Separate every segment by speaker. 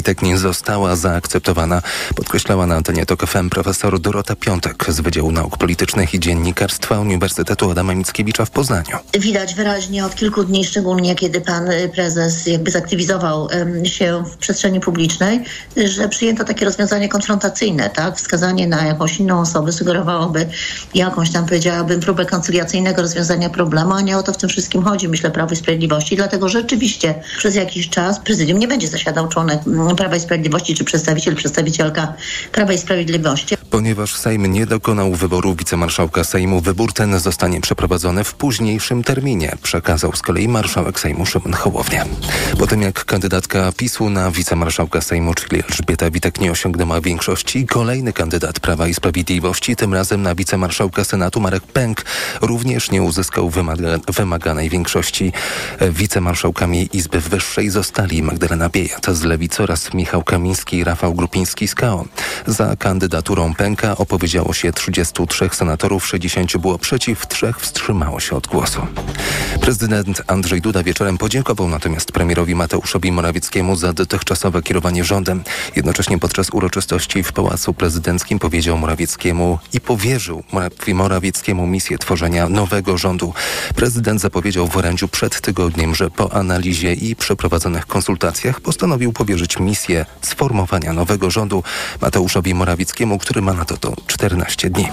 Speaker 1: Witek nie została zaakceptowana, podkreślała na antenie TOK FM profesor Dorota Piątek z Wydziału Nauk Politycznych i Dziennikarstwa Uniwersytetu Adama Mickiewicza w Poznaniu.
Speaker 2: Widać wyraźnie od kilku dni, szczególnie kiedy pan prezes jakby zaktywizował się w przestrzeni publicznej, że przyjęto takie rozwiązanie konfrontacyjne, tak? Wskazanie na jakąś inną osobę sugerowałoby jakąś tam, powiedziałabym, próbę koncyliacyjnego rozwiązania problemu, a nie o to w tym wszystkim chodzi, myślę, Prawo i Sprawiedliwości. Dlatego rzeczywiście przez jakiś czas prezydium nie będzie zasiadał członek Prawa i Sprawiedliwości czy przedstawiciel, przedstawicielka Prawa i Sprawiedliwości.
Speaker 1: Ponieważ Sejm nie dokonał wyboru wicemarszałka Sejmu, wybór ten zostanie przeprowadzony w późniejszym terminie, przekazał z kolei marszałek Sejmu Szymon Hołownia. Po tym jak kandydatka PiSu na wicemarszałka Sejmu, czyli Elżbieta Witek nie osiągnęła większości, kolejny kandydat Prawa i Sprawiedliwości, tym razem na wicemarszałka Senatu Marek Pęk, również nie uzyskał wymaga wymaganej większości. Wicemarszałkami Izby Wyższej zostali Magdalena Biejat z Lewicy oraz Michał Kamiński i Rafał Grupiński z KO. Za kandydaturą Pęka opowiedziało się 33 senatorów, 60 było przeciw, trzech wstrzymało się od głosu. Prezydent Andrzej Duda wieczorem podziękował natomiast premierowi Mateuszowi Morawieckiemu za dotychczasowe kierowanie rządem. Jednocześnie podczas uroczystości w Pałacu Prezydenckim powiedział Morawieckiemu i powierzył Morawieckiemu misję tworzenia nowego rządu. Prezydent zapowiedział w orędziu przed tygodniem, że po analizie i przeprowadzonych konsultacjach postanowił powierzyć misję sformowania nowego rządu Mateuszowi Morawieckiemu, który ma na to to 14 dni.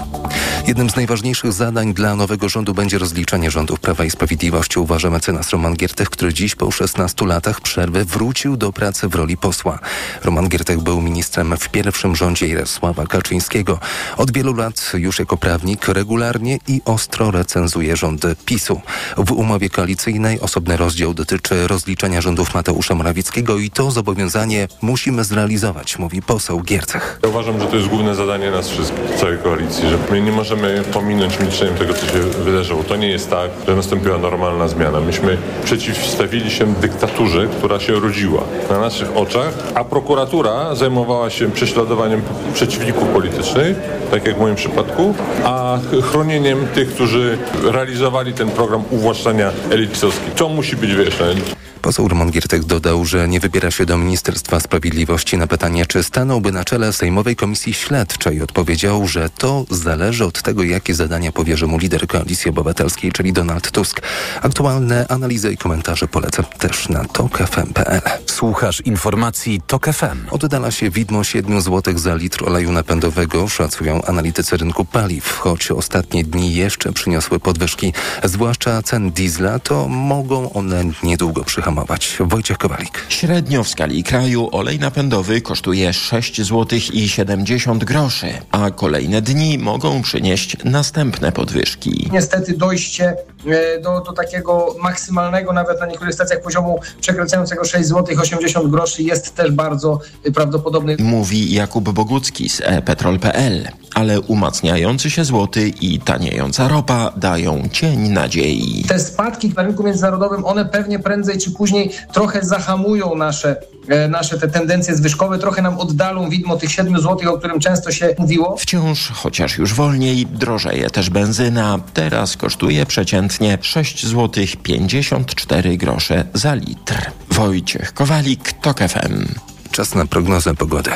Speaker 1: Jednym z najważniejszych zadań dla nowego rządu będzie rozliczenie rządów Prawa i Sprawiedliwości, uważa mecenas Roman Giertych, który dziś po 16 latach przerwy wrócił do pracy w roli posła. Roman Giertych był ministrem w pierwszym rządzie Jarosława Kaczyńskiego. Od wielu lat już jako prawnik regularnie i ostro recenzuje rządy PiSu. W umowie koalicyjnej osobny rozdział dotyczy rozliczenia rządów Mateusza Morawieckiego i to zobowiązanie musimy zrealizować, mówi poseł Giercech.
Speaker 3: Ja uważam, że to jest główne zadanie nas wszystkich, całej koalicji, że my nie możemy pominąć milczeniem tego, co się wydarzyło. To nie jest tak, że nastąpiła normalna zmiana. Myśmy przeciwstawili się dyktaturze, która się rodziła na naszych oczach, a prokuratura zajmowała się prześladowaniem przeciwników politycznych, tak jak w moim przypadku, a chronieniem tych, którzy realizowali ten program uwłaszczania elit pisowskich. To musi być wyjaśnione.
Speaker 1: Poseł Roman Giertek dodał, że nie wybiera się do Ministerstwa Sprawiedliwości na pytanie, czy stanąłby na czele Sejmowej Komisji Śledczej. Odpowiedział, że to zależy od tego, jakie zadania powierzy mu lider Koalicji Obywatelskiej, czyli Donald Tusk. Aktualne analizy i komentarze polecam też na tokfm.pl.
Speaker 4: Słuchasz informacji TOK FM.
Speaker 1: Oddala się widmo 7 zł za litr oleju napędowego, szacują analitycy rynku paliw. Choć ostatnie dni jeszcze przyniosły podwyżki, zwłaszcza cen diesla, to mogą one niedługo przyhamować. Wojciech Kowalik.
Speaker 5: Średnio w skali kraju olej napędowy kosztuje 6 zł i 70 groszy, a kolejne dni mogą przynieść następne podwyżki.
Speaker 6: Niestety dojście e, do, do takiego maksymalnego, nawet na niektórych stacjach poziomu przekraczającego 6 zł 80 groszy jest też bardzo prawdopodobny.
Speaker 5: Mówi Jakub Bogucki z e-petrol.pl, ale umacniający się złoty i taniejąca ropa dają cień nadziei.
Speaker 6: Te spadki na rynku międzynarodowym, one pewnie prędzej czy później trochę zahamują nasze, e, nasze te tendencje zwyżkowe, trochę nam oddalą widmo tych 7 zł, o którym często się mówiło.
Speaker 5: Wciąż, chociaż już wolniej, drożeje też benzyna. Teraz kosztuje przeciętnie 6 zł 54 grosze za litr. Wojciech Kowalik, TOK FM.
Speaker 1: Czas na prognozę pogody.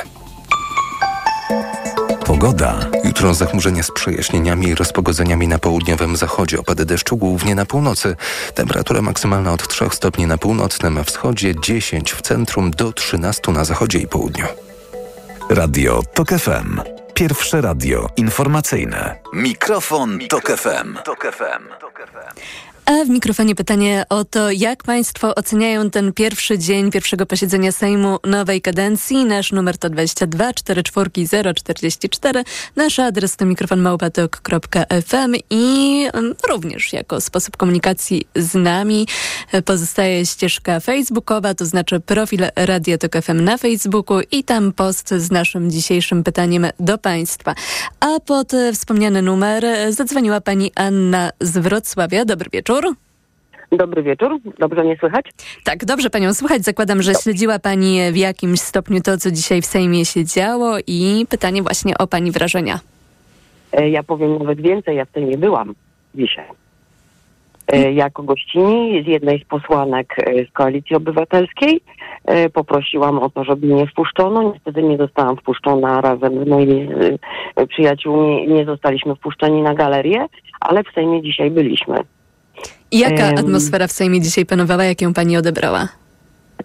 Speaker 4: Pogoda.
Speaker 1: Jutro zachmurzenie z przejaśnieniami i rozpogodzeniami na południowym zachodzie. Opady deszczu głównie na północy. Temperatura maksymalna od 3 stopni na północnym wschodzie, 10 w centrum do 13 na zachodzie i południu.
Speaker 4: Radio TOK FM. Pierwsze radio informacyjne. Mikrofon, Tok FM.
Speaker 7: A w mikrofonie pytanie o to, jak Państwo oceniają ten pierwszy dzień pierwszego posiedzenia Sejmu nowej kadencji. Nasz numer to 22 44 044. Nasz adres to mikrofonmałpatok.fm i również jako sposób komunikacji z nami pozostaje ścieżka facebookowa, to znaczy profil Radia Tok FM na Facebooku i tam post z naszym dzisiejszym pytaniem do Państwa. A pod wspomniany numer zadzwoniła Pani Anna z Wrocławia. Dobry wieczór.
Speaker 8: Dobry wieczór. Dobrze mnie słychać?
Speaker 7: Tak, dobrze panią słychać. Zakładam, że śledziła pani w jakimś stopniu to, co dzisiaj w Sejmie się działo i pytanie właśnie o pani wrażenia.
Speaker 8: Ja powiem nawet więcej, ja w Sejmie byłam dzisiaj. e, jako gościni z jednej z posłanek e, z Koalicji Obywatelskiej. E, Poprosiłam o to, żeby mnie wpuszczono. Niestety nie zostałam wpuszczona razem z moimi e, przyjaciółmi. Nie zostaliśmy wpuszczeni na galerię, ale w Sejmie dzisiaj byliśmy.
Speaker 7: I Jaka
Speaker 8: Em.
Speaker 7: atmosfera w Sejmie dzisiaj panowała, jak ją pani odebrała?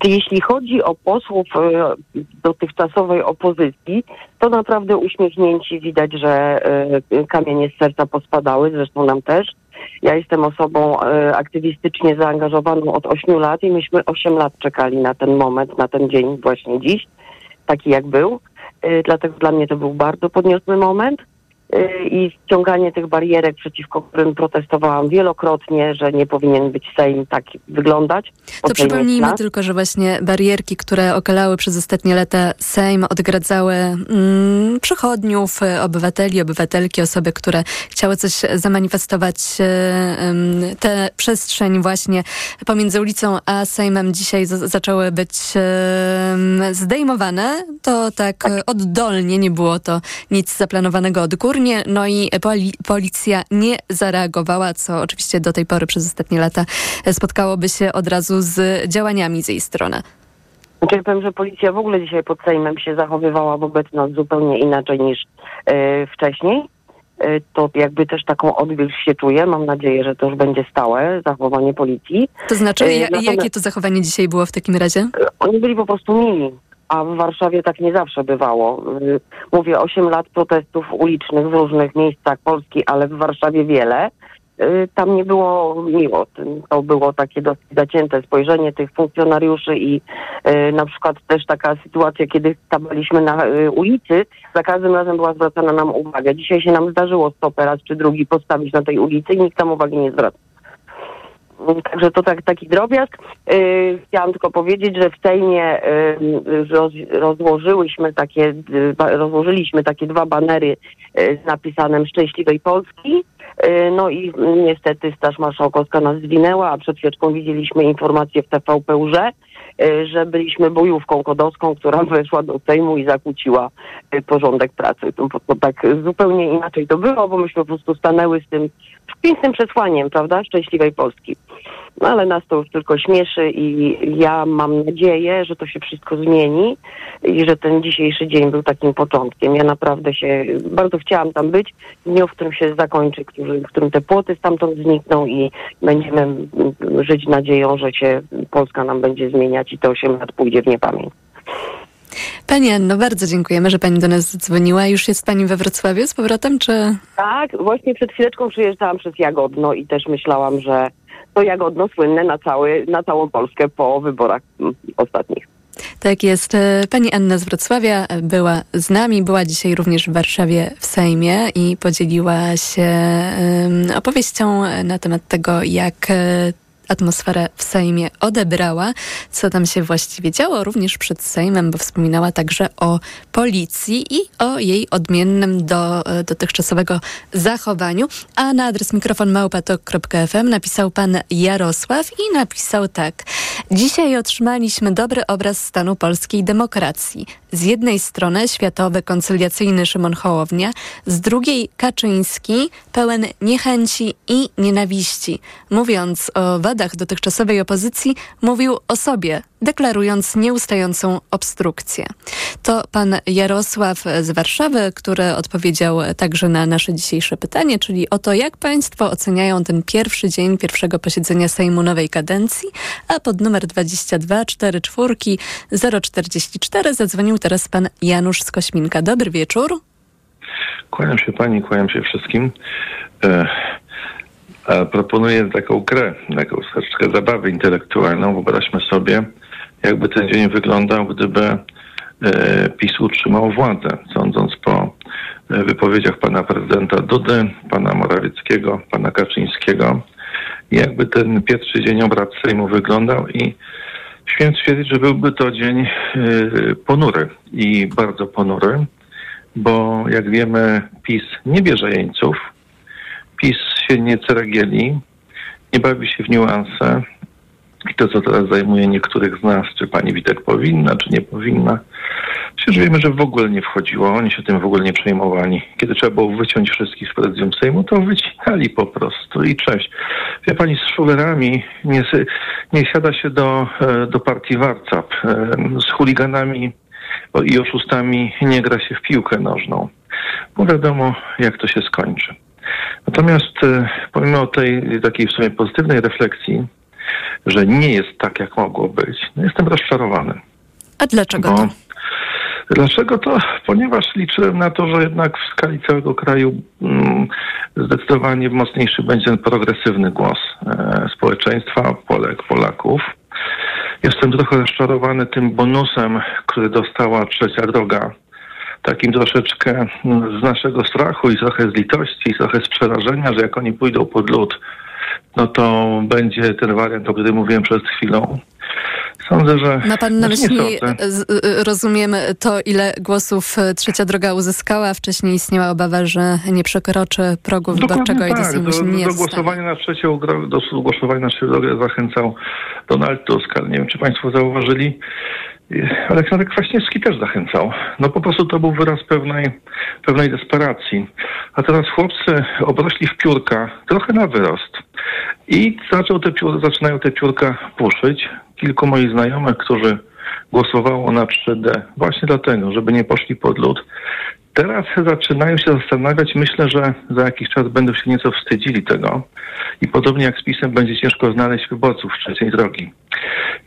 Speaker 8: Jeśli chodzi o posłów e, dotychczasowej opozycji, to naprawdę uśmiechnięci widać, że e, kamienie z serca pospadały, zresztą nam też. Ja jestem osobą e, aktywistycznie zaangażowaną od 8 lat i myśmy 8 lat czekali na ten moment, na ten dzień właśnie dziś, taki jak był. Dlatego dla mnie to był bardzo podniosły moment. E, I ściąganie tych barierek, przeciwko którym protestowałam wielokrotnie, że nie powinien być Sejm tak wyglądać.
Speaker 7: To przypomnijmy tylko, że właśnie barierki, które okalały przez ostatnie lata Sejm, odgradzały mm, przechodniów, e, obywateli, obywatelki, osoby, które chciały coś zamanifestować. em, Te przestrzeń właśnie pomiędzy ulicą a Sejmem dzisiaj z- zaczęły być zdejmowane. To tak e, oddolnie, nie było to nic zaplanowanego odgórnie. No i poli policja nie zareagowała, co oczywiście do tej pory przez ostatnie lata spotkałoby się od razu z działaniami z jej strony.
Speaker 8: Znaczy, ja powiem, że policja w ogóle dzisiaj pod Sejmem się zachowywała wobec nas zupełnie inaczej niż e, wcześniej. E, to jakby też taką odwilż się czuje. Mam nadzieję, że to już będzie stałe zachowanie policji.
Speaker 7: To znaczy,
Speaker 8: E,
Speaker 7: ja, jakie to zachowanie dzisiaj było w takim razie?
Speaker 8: Oni byli po prostu mili, a w Warszawie tak nie zawsze bywało. Mówię, 8 lat protestów ulicznych w różnych miejscach Polski, ale w Warszawie wiele. Y, Tam nie było miło. To było takie dosyć zacięte spojrzenie tych funkcjonariuszy i y, na przykład też taka sytuacja, kiedy stawaliśmy na y, ulicy, za każdym razem była zwracana nam uwaga. Dzisiaj się nam zdarzyło stopę raz czy drugi postawić na tej ulicy i nikt tam uwagi nie zwraca. Także to tak, taki drobiazg. Yy, chciałam tylko powiedzieć, że w Sejmie roz, rozłożyłyśmy takie, dwa, rozłożyliśmy takie dwa banery z napisanym Szczęśliwej Polski. No i niestety Straż Marszałkowska nas zwinęła, a przed chwileczką widzieliśmy informację w TVP że że byliśmy bojówką kodowską, która weszła do Sejmu i zakłóciła porządek pracy. To, to tak zupełnie inaczej to było, bo myśmy po prostu stanęły z tym pięknym przesłaniem, prawda, szczęśliwej Polski. No ale nas to już tylko śmieszy i ja mam nadzieję, że to się wszystko zmieni i że ten dzisiejszy dzień był takim początkiem. Ja naprawdę się bardzo chciałam tam być w dniu, w którym się zakończy, który, w którym te płoty stamtąd znikną i będziemy żyć nadzieją, że się Polska nam będzie zmieniać i te 8 lat pójdzie w niepamięć.
Speaker 7: Pani Anno, bardzo dziękujemy, że pani do nas zadzwoniła. Już jest pani we Wrocławiu z powrotem, czy...
Speaker 8: Tak, właśnie przed chwileczką przyjeżdżałam przez Jagodno i też myślałam, że to Jagodno słynne na, cały, na całą Polskę po wyborach mm, ostatnich.
Speaker 7: Tak jest. E, Pani Anna z Wrocławia była z nami, była dzisiaj również w Warszawie w Sejmie i podzieliła się opowieścią na temat tego, jak e, atmosferę w Sejmie odebrała, co tam się właściwie działo również przed Sejmem, bo wspominała także o policji i o jej odmiennym do e, dotychczasowego zachowaniu. A na adres mikrofon małpatok.fm napisał pan Jarosław i napisał tak. Dzisiaj otrzymaliśmy dobry obraz stanu polskiej demokracji. Z jednej strony światowy koncyliacyjny Szymon Hołownia, z drugiej Kaczyński pełen niechęci i nienawiści. Mówiąc o wadach dotychczasowej opozycji, mówił o sobie, deklarując nieustającą obstrukcję. To pan Jarosław z Warszawy, który odpowiedział także na nasze dzisiejsze pytanie, czyli o to, jak państwo oceniają ten pierwszy dzień pierwszego posiedzenia Sejmu nowej kadencji, a pod numer 22 44 044 zadzwonił teraz pan Janusz z Kośminka. Dobry wieczór.
Speaker 9: Kłaniam się pani, kłaniam się wszystkim. E, proponuję taką grę, taką troszeczkę zabawę intelektualną. Wyobraźmy sobie, jakby ten dzień wyglądał, gdyby e, PiS utrzymał władzę, sądząc po e, wypowiedziach pana prezydenta Dudy, pana Morawieckiego, pana Kaczyńskiego. Jakby ten pierwszy dzień obrad Sejmu wyglądał i śmiem twierdzić, że byłby to dzień e, ponury i bardzo ponury bo jak wiemy, PiS nie bierze jeńców, PiS się nie ceregieli, nie bawi się w niuanse i to, co teraz zajmuje niektórych z nas, czy pani Witek powinna, czy nie powinna Przecież wiemy, że w ogóle nie wchodziło, oni się tym w ogóle nie przejmowali. Kiedy trzeba było wyciąć wszystkich z prezydium Sejmu, to wycinali po prostu i cześć. Wie pani, z szulerami nie, nie siada się do, e, do partii Warcap. E, z chuliganami i oszustami nie gra się w piłkę nożną. Bo wiadomo, jak to się skończy. Natomiast e, pomimo tej takiej w sumie pozytywnej refleksji, że nie jest tak, jak mogło być, no jestem rozczarowany.
Speaker 7: A dlaczego to?
Speaker 9: Dlaczego to? Ponieważ liczyłem na to, że jednak w skali całego kraju mm, zdecydowanie mocniejszy będzie ten progresywny głos e, społeczeństwa, Polek, Polaków. Jestem trochę rozczarowany tym bonusem, który dostała trzecia droga. Takim troszeczkę z naszego strachu i trochę z litości, i trochę z przerażenia, że jak oni pójdą pod lód, no to będzie ten wariant, o którym mówiłem przed chwilą. Sądzę, że.
Speaker 7: Ma pan na myśli, rozumiem, to ile głosów e, trzecia droga uzyskała. Wcześniej istniała obawa, że nie przekroczy progu wyborczego
Speaker 9: i tak. do, nie do głosowania na trzecią do głosowania na trzecią drogę zachęcał Donald Tusk, ale nie wiem, czy państwo zauważyli. Aleksander Kwaśniewski też zachęcał. No po prostu to był wyraz pewnej, pewnej desperacji. A teraz chłopcy obrośli w piórka, trochę na wyrost. I zaczął te zaczynają te piórka puszyć. Kilku moich znajomych, którzy głosowało na 3D, właśnie dlatego, żeby nie poszli pod lód, teraz zaczynają się zastanawiać. Myślę, że za jakiś czas będą się nieco wstydzili tego. I podobnie jak z PiSem będzie ciężko znaleźć wyborców trzeciej drogi.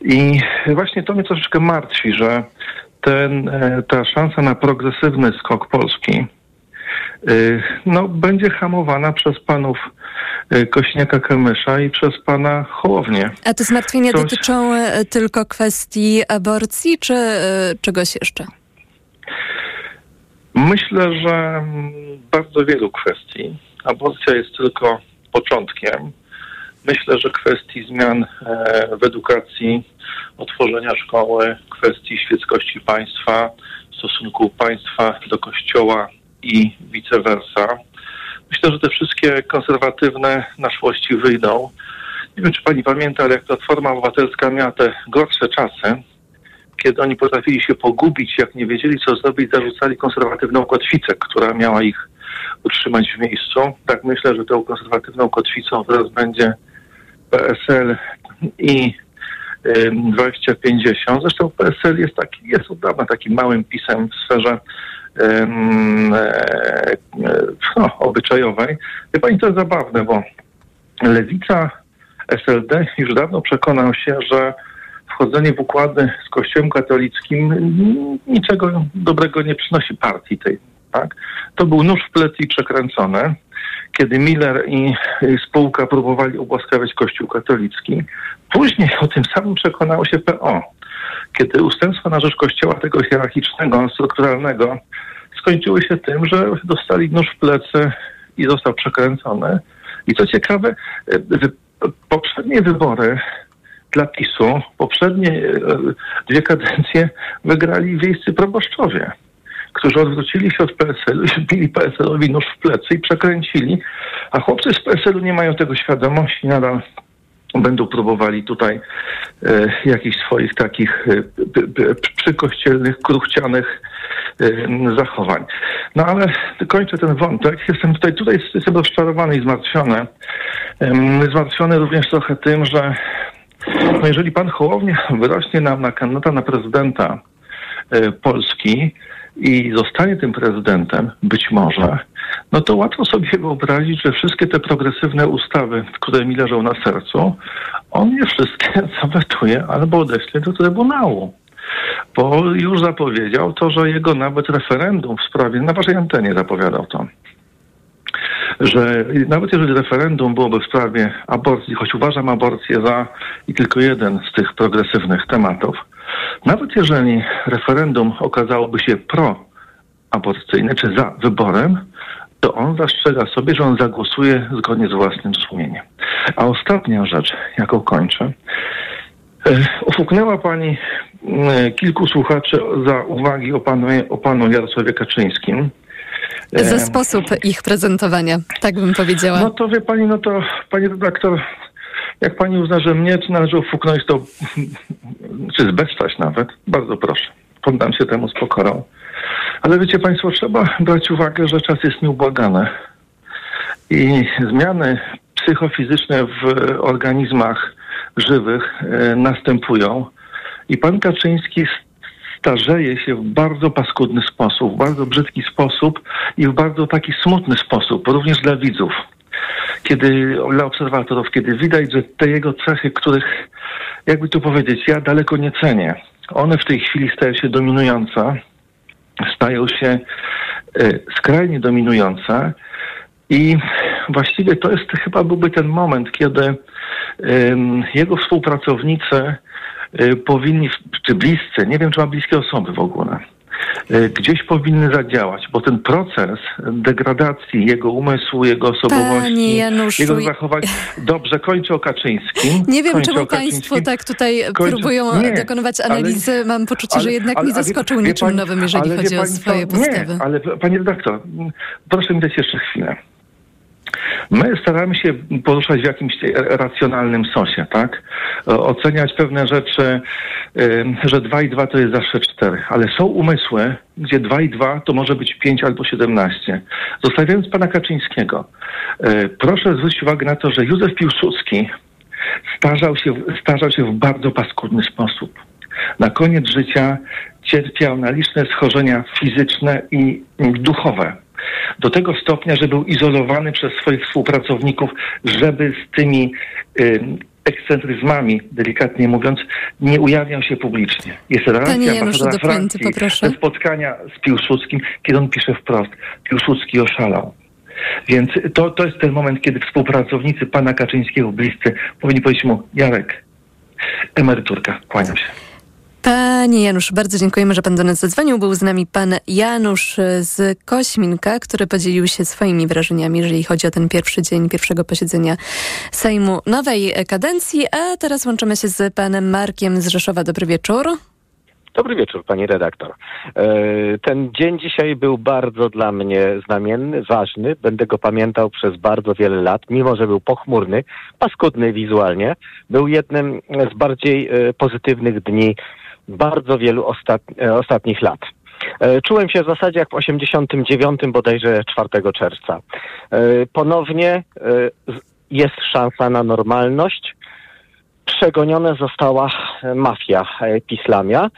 Speaker 9: I właśnie to mnie troszeczkę martwi, że ten, e, ta szansa na progresywny skok Polski no, będzie hamowana przez panów y, Kośniaka Kemysza i przez pana Hołownię.
Speaker 7: A te zmartwienia Coś... dotyczą e, tylko kwestii aborcji, czy e, czegoś jeszcze?
Speaker 9: Myślę, że mm, bardzo wielu kwestii. Aborcja jest tylko początkiem. Myślę, że kwestii zmian e, w edukacji, otworzenia szkoły, kwestii świeckości państwa, stosunku państwa do kościoła i vice versa. Myślę, że te wszystkie konserwatywne naszłości wyjdą. Nie wiem, czy pani pamięta, ale jak Platforma Obywatelska miała te gorsze czasy, kiedy oni potrafili się pogubić, jak nie wiedzieli, co zrobić, zarzucali konserwatywną kotwicę, która miała ich utrzymać w miejscu. Tak myślę, że tą konserwatywną kotwicą teraz będzie PSL i 2050. Zresztą PSL jest taki, jest od dawna takim małym pisem w sferze no, obyczajowej. Wie pani, to jest zabawne, bo lewica SLD już dawno przekonał się, że wchodzenie w układy z Kościołem katolickim niczego dobrego nie przynosi partii tej. Tak? To był nóż w plecy i przekręcone kiedy Miller i spółka próbowali ubłaskawiać Kościół katolicki. Później o tym samym przekonało się PO, kiedy ustępstwa na rzecz Kościoła tego hierarchicznego, strukturalnego skończyły się tym, że dostali nóż w plecy i został przekręcony. I co ciekawe, poprzednie wybory dla PiSu, poprzednie e, dwie kadencje wygrali wiejscy proboszczowie którzy odwrócili się od PSL-u i wbili PSL-owi nóż w plecy i przekręcili, a chłopcy z PSL-u nie mają tego świadomości, nadal będą próbowali tutaj e, jakichś swoich takich e, przykościelnych, kruchcianych e, zachowań. No ale kończę ten wątek. Jestem tutaj, tutaj jestem rozczarowany i zmartwiony. E, zmartwiony również trochę tym, że no jeżeli pan Hołownia wyrośnie nam na kandydata na prezydenta e, Polski, i zostanie tym prezydentem, być może, no to łatwo sobie wyobrazić, że wszystkie te progresywne ustawy, które mi leżą na sercu, on je wszystkie zawetuje albo odeśle do Trybunału. Bo już zapowiedział to, że jego nawet referendum w sprawie, na waszej antenie zapowiadał to, że nawet jeżeli referendum byłoby w sprawie aborcji, choć uważam aborcję za i tylko jeden z tych progresywnych tematów, nawet jeżeli referendum okazałoby się proaborcyjne czy za wyborem, to on zastrzega sobie, że on zagłosuje zgodnie z własnym sumieniem. A ostatnia rzecz, jaką kończę. E, ufuknęła pani e, kilku słuchaczy za uwagi o panu, o panu Jarosławie Kaczyńskim.
Speaker 7: Za sposób ich prezentowania, tak bym powiedziała.
Speaker 9: No to wie pani, no to pani redaktor, jak pani uzna, że mnie czy należy ufuknąć, to czy zbesztać nawet, bardzo proszę. poddam się temu z pokorą. Ale wiecie Państwo, trzeba brać uwagę, że czas jest nieubłagany. I zmiany psychofizyczne w organizmach żywych e, następują. I pan Kaczyński starzeje się w bardzo paskudny sposób, w bardzo brzydki sposób i w bardzo taki smutny sposób, również dla widzów. Kiedy, dla obserwatorów, kiedy widać, że te jego cechy, których, jakby tu powiedzieć, ja daleko nie cenię, one w tej chwili stają się dominujące, stają się e, skrajnie dominujące i właściwie to jest chyba byłby ten moment, kiedy jego współpracownicy y, powinni, czy bliscy, nie wiem czy ma bliskie osoby w ogóle, y, gdzieś powinny zadziałać, bo ten proces degradacji jego umysłu, jego osobowości,
Speaker 7: Januszu,
Speaker 9: jego zachowań... Dobrze, kończę o Kaczyńskim.
Speaker 7: Nie wiem, czemu państwo tak tutaj kończę... próbują nie, dokonywać analizy. Ale, Mam poczucie, ale, że jednak ale, nie zaskoczył niczym pani, nowym, jeżeli chodzi o swoje postawy.
Speaker 9: Nie, ale panie redaktor, proszę mi dać jeszcze chwilę. My staramy się poruszać w jakimś racjonalnym sosie, tak? Oceniać pewne rzeczy, że 2 i 2 to jest zawsze 4, ale są umysły, gdzie 2 i 2 to może być 5 albo 17. Zostawiając pana Kaczyńskiego, e, proszę zwrócić uwagę na to, że Józef Piłsudski starzał się, starzał się w bardzo paskudny sposób. Na koniec życia cierpiał na liczne schorzenia fizyczne i duchowe do tego stopnia, że był izolowany przez swoich współpracowników, żeby z tymi y, ekscentryzmami, delikatnie mówiąc, nie ujawniał się publicznie. Jest relacja ambasadora Francji
Speaker 7: poproszę.
Speaker 9: ze spotkania z Piłsudskim, kiedy on pisze wprost, Piłsudski oszalał. Więc to, to jest ten moment, kiedy współpracownicy pana Kaczyńskiego bliscy powinni powiedzieć mu, Jarek, emeryturka, kłaniam się.
Speaker 7: Panie Janusz, bardzo dziękujemy, że pan do nas zadzwonił. Był z nami pan Janusz z Kośminka, który podzielił się swoimi wrażeniami, jeżeli chodzi o ten pierwszy dzień pierwszego posiedzenia Sejmu nowej kadencji. A teraz łączymy się z panem Markiem z Rzeszowa. Dobry wieczór.
Speaker 10: Dobry wieczór, pani redaktor. E, ten dzień dzisiaj był bardzo dla mnie znamienny, ważny. Będę go pamiętał przez bardzo wiele lat, mimo że był pochmurny, paskudny wizualnie. Był jednym z bardziej e, pozytywnych dni bardzo wielu ostat, e, ostatnich lat. E, czułem się w zasadzie jak w 89 bodajże 4 czerwca. E, ponownie jest szansa na normalność. Przegoniona została mafia Pislamia.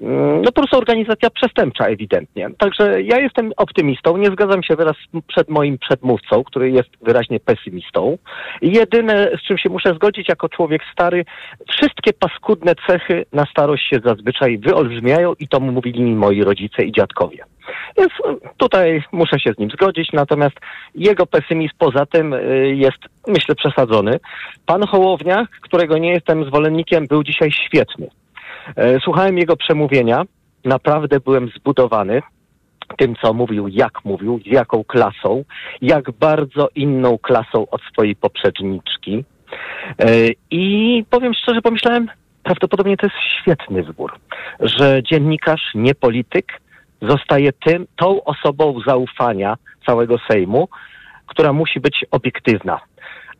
Speaker 10: Mm, no po prostu organizacja przestępcza ewidentnie. Także ja jestem optymistą, nie zgadzam się wyraz przed moim przedmówcą, który jest wyraźnie pesymistą. Jedyne, z czym się muszę zgodzić jako człowiek stary, wszystkie paskudne cechy na starość się zazwyczaj wyolbrzymiają i to mówili mi moi rodzice i dziadkowie. Więc tutaj muszę się z nim zgodzić, natomiast jego pesymizm poza tym y, jest, myślę, przesadzony. Pan Hołownia, którego nie jestem zwolennikiem, był dzisiaj świetny. E, słuchałem jego przemówienia, naprawdę byłem zbudowany tym, co mówił, jak mówił, z jaką klasą, jak bardzo inną klasą od swojej poprzedniczki. E, I powiem szczerze, pomyślałem, prawdopodobnie to jest świetny wybór, że dziennikarz, nie polityk, zostaje tym, tą osobą zaufania całego Sejmu, która musi być obiektywna.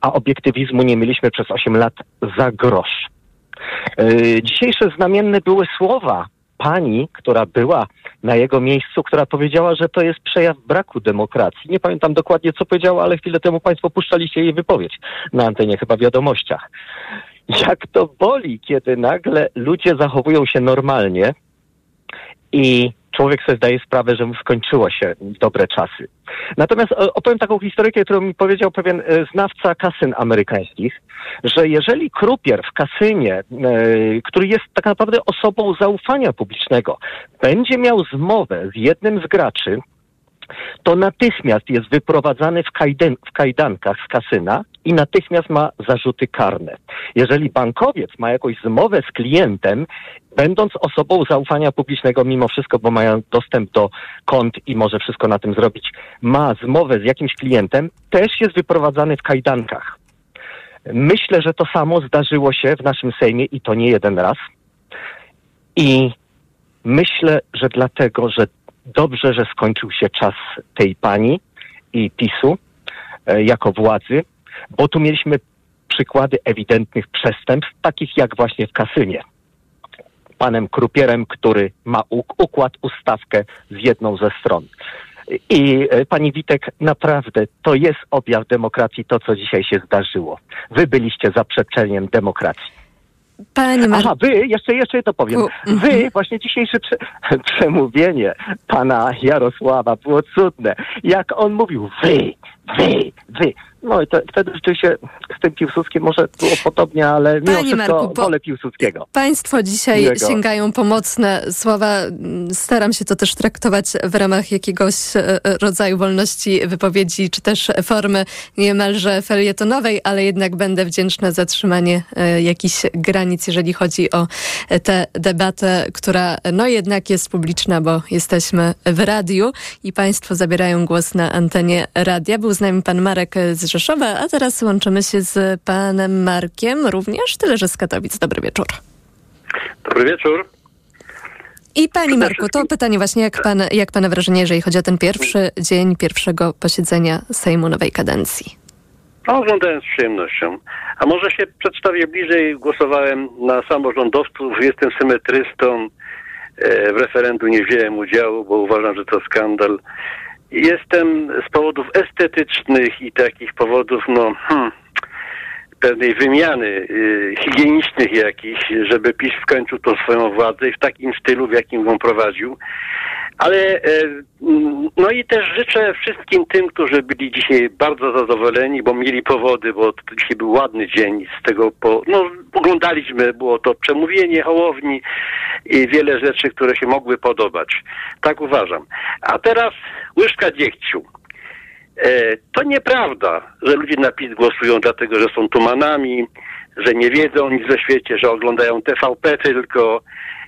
Speaker 10: A obiektywizmu nie mieliśmy przez 8 lat za grosz. E, dzisiejsze znamienne były słowa pani, która była na jego miejscu, która powiedziała, że to jest przejaw braku demokracji. Nie pamiętam dokładnie, co powiedziała, ale chwilę temu państwo puszczaliście jej wypowiedź na antenie, chyba w wiadomościach. Jak to boli, kiedy nagle ludzie zachowują się normalnie i człowiek sobie zdaje sprawę, że mu skończyło się dobre czasy. Natomiast opowiem taką historykę, którą mi powiedział pewien e, znawca kasyn amerykańskich, że jeżeli krupier w kasynie, e, który jest tak naprawdę osobą zaufania publicznego, będzie miał zmowę z jednym z graczy, to natychmiast jest wyprowadzany w, kajden, w kajdankach z kasyna i natychmiast ma zarzuty karne. Jeżeli bankowiec ma jakąś zmowę z klientem, będąc osobą zaufania publicznego mimo wszystko, bo mają dostęp do kont i może wszystko na tym zrobić, ma zmowę z jakimś klientem, też jest wyprowadzany w kajdankach. Myślę, że to samo zdarzyło się w naszym Sejmie i to nie jeden raz. I myślę, że dlatego, że dobrze, że skończył się czas tej pani i PiSu e, jako władzy, bo tu mieliśmy przykłady ewidentnych przestępstw, takich jak właśnie w Kasynie. panem Krupierem, który ma układ, ustawkę z jedną ze stron. I e, pani Witek, naprawdę to jest objaw demokracji, to co dzisiaj się zdarzyło. Wy byliście zaprzeczeniem demokracji.
Speaker 7: Panie Mar-
Speaker 10: Aha, wy, jeszcze, jeszcze to powiem. Wy, właśnie dzisiejsze prze przemówienie pana Jarosława było cudne. Jak on mówił, wy, wy, wy. No i to, wtedy rzeczywiście z tym Piłsudskim może było podobnie, ale mimo
Speaker 7: Panie
Speaker 10: wszystko
Speaker 7: Marku,
Speaker 10: wolę Piłsudskiego.
Speaker 7: Państwo dzisiaj sięgają po mocne słowa. Staram się to też traktować w ramach jakiegoś e, rodzaju wolności wypowiedzi, czy też formy niemalże felietonowej, ale jednak będę wdzięczna za trzymanie e, jakichś granic, jeżeli chodzi o e, tę debatę, która no jednak jest publiczna, bo jesteśmy w radiu i Państwo zabierają głos na antenie radia. Był z nami pan Marek z Rzeszowa, a teraz łączymy się z panem Markiem, również tyle, że z Katowic. Dobry wieczór.
Speaker 11: Dobry wieczór.
Speaker 7: I pani Marku, to pytanie właśnie, jak, pan, jak pana wrażenie, jeżeli chodzi o ten pierwszy dzień pierwszego posiedzenia Sejmu nowej kadencji?
Speaker 11: No, oglądałem z przyjemnością. A może się przedstawię bliżej. Głosowałem na samorządowców, jestem symetrystą. E, W referendum nie wziąłem udziału, bo uważam, że to skandal. Jestem z powodów estetycznych i takich powodów, no, hmm, pewnej wymiany y, higienicznych jakichś, żeby PiS skończył tą swoją władzę i w takim stylu, w jakim ją prowadził. Ale e, mm, no i też życzę wszystkim tym, którzy byli dzisiaj bardzo zadowoleni, bo mieli powody, bo dzisiaj był ładny dzień z tego, po, no oglądaliśmy, było to przemówienie Hołowni i wiele rzeczy, które się mogły podobać. Tak uważam. A teraz łyżka dziegciu. E, to nieprawda, że ludzie na PiS głosują dlatego, że są tumanami, że nie wiedzą nic o świecie, że oglądają TVP tylko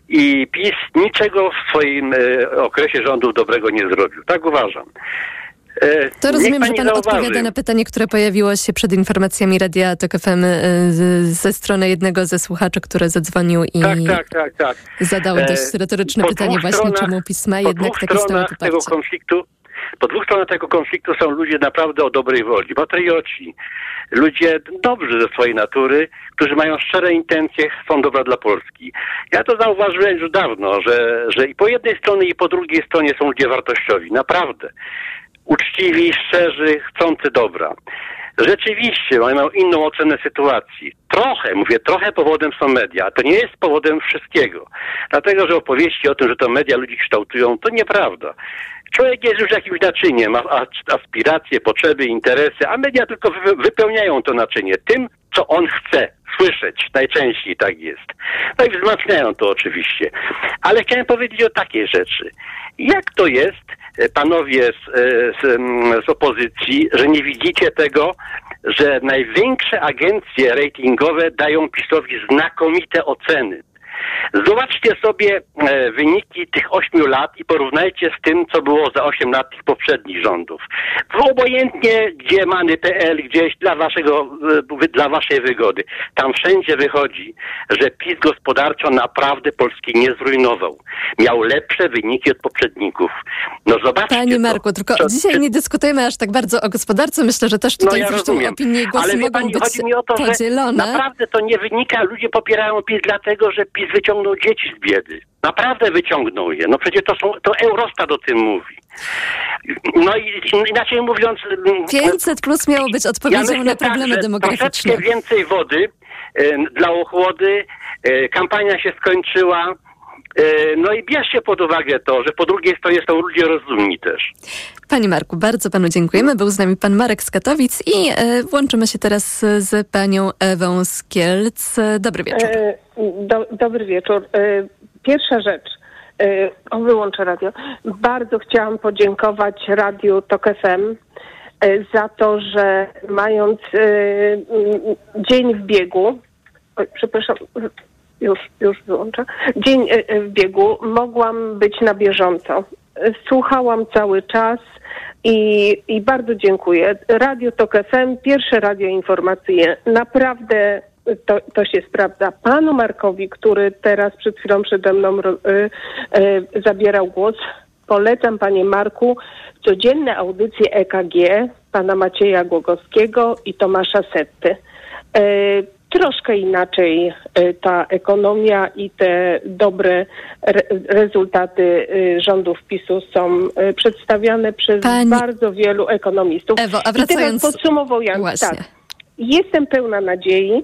Speaker 11: i PiS niczego w swoim e, okresie rządów dobrego nie zrobił. Tak uważam. E,
Speaker 7: To rozumiem, że pan
Speaker 11: zauważy.
Speaker 7: odpowiada na pytanie, które pojawiło się przed informacjami Radia Tok FM z- ze strony jednego ze słuchaczy, który zadzwonił i
Speaker 11: Tak, tak, tak, tak.
Speaker 7: zadał
Speaker 11: E,
Speaker 7: dość retoryczne
Speaker 11: po
Speaker 7: pytanie właśnie, czemu pisma jednak takie stałe
Speaker 11: stronach tego
Speaker 7: poparcie.
Speaker 11: konfliktu, po dwóch stronach tego konfliktu są ludzie naprawdę o dobrej woli, patrioci, ludzie dobrzy ze swojej natury, którzy mają szczere intencje, chcą dobra dla Polski. Ja to zauważyłem już dawno, że, że i po jednej stronie, i po drugiej stronie są ludzie wartościowi, naprawdę. Uczciwi, szczerzy, chcący dobra. Rzeczywiście mają inną ocenę sytuacji. Trochę, mówię, trochę powodem są media. To nie jest powodem wszystkiego. Dlatego, że opowieści o tym, że to media ludzi kształtują, to nieprawda. Człowiek jest już jakimś naczyniem, ma aspiracje, potrzeby, interesy, a media tylko wy- wypełniają to naczynie tym, co on chce słyszeć. Najczęściej tak jest. No i wzmacniają to oczywiście. Ale chciałem powiedzieć o takiej rzeczy. Jak to jest, e, panowie z, e, z, mm, z opozycji, że nie widzicie tego, że największe agencje ratingowe dają PiSowi znakomite oceny. Zobaczcie sobie e, wyniki tych ośmiu lat i porównajcie z tym, co było za osiem lat tych poprzednich rządów. Obojętnie, gdzie many.pl, gdzieś dla waszego, e, dla waszej wygody. Tam wszędzie wychodzi, że PiS gospodarczo naprawdę Polski nie zrujnował. Miał lepsze wyniki od poprzedników. No zobaczcie
Speaker 7: Panie
Speaker 11: to.
Speaker 7: Marku, tylko
Speaker 11: To-
Speaker 7: dzisiaj nie dyskutujemy aż tak bardzo o gospodarce. Myślę, że też
Speaker 11: no
Speaker 7: tutaj
Speaker 11: ja
Speaker 7: zresztą
Speaker 11: rozumiem.
Speaker 7: opinie i głosy
Speaker 11: Ale
Speaker 7: mogą
Speaker 11: pani,
Speaker 7: być
Speaker 11: chodzi mi o to, że
Speaker 7: podzielone.
Speaker 11: naprawdę to nie wynika, ludzie popierają PiS dlatego, że PiS wyciągnął dzieci z biedy. Naprawdę wyciągnął je. No przecież to są, to Eurostat o tym mówi. No i inaczej mówiąc...
Speaker 7: 500 plus miało być odpowiedzią
Speaker 11: myślę
Speaker 7: na problemy
Speaker 11: tak,
Speaker 7: demograficzne.
Speaker 11: Troszeczkę więcej wody dla ochłody. E, kampania się skończyła. E, no i bierzcie pod uwagę to, że po drugiej stronie są ludzie rozumni też.
Speaker 7: Panie Marku, bardzo panu dziękujemy. Był z nami pan Marek z Katowic i e, łączymy się teraz z panią Ewą z Kielc. E, Dobry wieczór.
Speaker 12: E, Do, dobry wieczór. E, Pierwsza rzecz. E, O, wyłączę radio. Bardzo chciałam podziękować Radiu TOK FM e, za to, że mając e, dzień w biegu, oj, przepraszam, już, już wyłączę, dzień e, e, w biegu, mogłam być na bieżąco. Słuchałam cały czas i, i bardzo dziękuję. Radio TOK FM, pierwsze radio informacyjne. Naprawdę to, to się sprawdza. Panu Markowi, który teraz przed chwilą przede mną y, y, zabierał głos, polecam panie Marku codzienne audycje EKG pana Macieja Głogowskiego i Tomasza Setty. Y, troszkę inaczej y, ta ekonomia i te dobre re rezultaty y, rządów PiSu są y, przedstawiane przez Pani... bardzo wielu ekonomistów.
Speaker 7: Ewo, a wracając...
Speaker 12: I teraz podsumowując, tak, jestem pełna nadziei,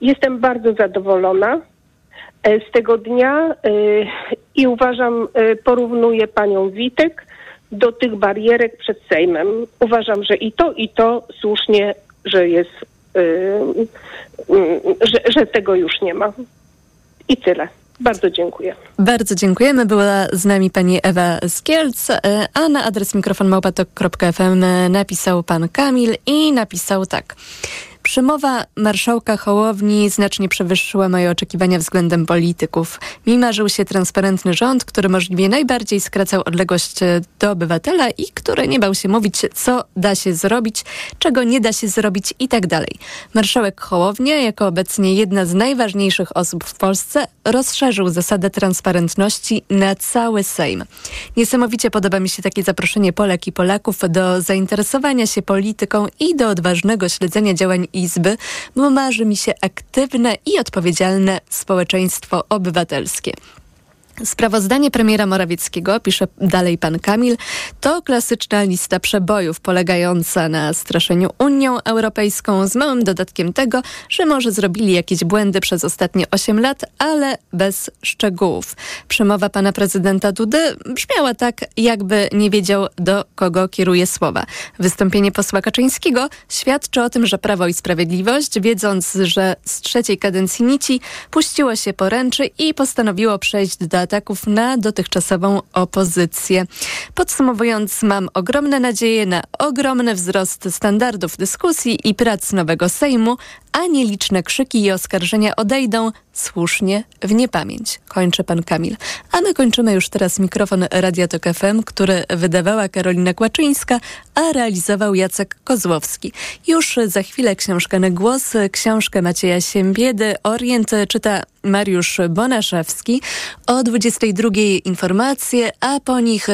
Speaker 12: jestem bardzo zadowolona e, z tego dnia i uważam, porównuję panią Witek do tych barierek przed Sejmem. Uważam, że i to, i to słusznie, że jest że, że tego już nie ma. I tyle. Bardzo dziękuję.
Speaker 7: Bardzo dziękujemy. Była z nami pani Ewa Skielc, y, a na adres mikrofonmałpatok.fm napisał pan Kamil i napisał tak. Przemowa marszałka Hołowni znacznie przewyższyła moje oczekiwania względem polityków. Mi marzył się transparentny rząd, który możliwie najbardziej skracał odległość e, do obywatela i który nie bał się mówić, co da się zrobić, czego nie da się zrobić i tak dalej. Marszałek Hołownia, jako obecnie jedna z najważniejszych osób w Polsce, rozszerzył zasadę transparentności na cały Sejm. Niesamowicie podoba mi się takie zaproszenie Polek i Polaków do zainteresowania się polityką i do odważnego śledzenia działań Izby, bo marzy mi się aktywne i odpowiedzialne społeczeństwo obywatelskie. Sprawozdanie premiera Morawieckiego, pisze dalej pan Kamil, to klasyczna lista przebojów polegająca na straszeniu Unią Europejską z małym dodatkiem tego, że może zrobili jakieś błędy przez ostatnie 8 lat, ale bez szczegółów. Przemowa pana prezydenta Dudy brzmiała tak, jakby nie wiedział, do kogo kieruje słowa. Wystąpienie posła Kaczyńskiego świadczy o tym, że Prawo i Sprawiedliwość, wiedząc, że z trzeciej kadencji nici, puściło się poręczy i postanowiło przejść do ataków na dotychczasową opozycję. Podsumowując, mam ogromne nadzieje na ogromny wzrost standardów dyskusji i prac nowego Sejmu, a nieliczne krzyki i oskarżenia odejdą słusznie w niepamięć. Kończy pan Kamil. A my kończymy już teraz mikrofon Radia Tok FM, który wydawała Karolina Kłaczyńska, a realizował Jacek Kozłowski. Już za chwilę książkę na głos, książkę Macieja Siembiedy, Orient czyta Mariusz Bonaszewski. O 22 informacje, a po nich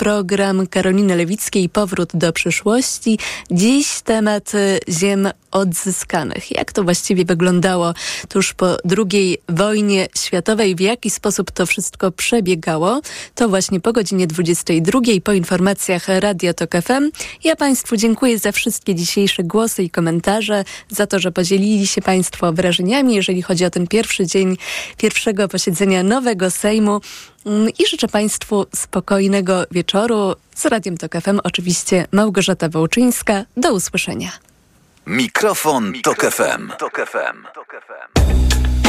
Speaker 7: program Karoliny Lewickiej Powrót do przyszłości. Dziś temat ziem odzyskanych. Jak to właściwie wyglądało tuż po II wojnie światowej? W jaki sposób to wszystko przebiegało? To właśnie po godzinie 22 po informacjach Radio Tok FM. Ja Państwu dziękuję za wszystkie dzisiejsze głosy i komentarze, za to, że podzielili się Państwo wrażeniami, jeżeli chodzi o ten pierwszy dzień pierwszego posiedzenia nowego Sejmu. Mm, I życzę Państwu spokojnego wieczoru. Z Radiem Tok FM oczywiście Małgorzata Wołczyńska. Do usłyszenia.
Speaker 4: Mikrofon, Mikrofon Tok FM. Tok FM. Tok FM.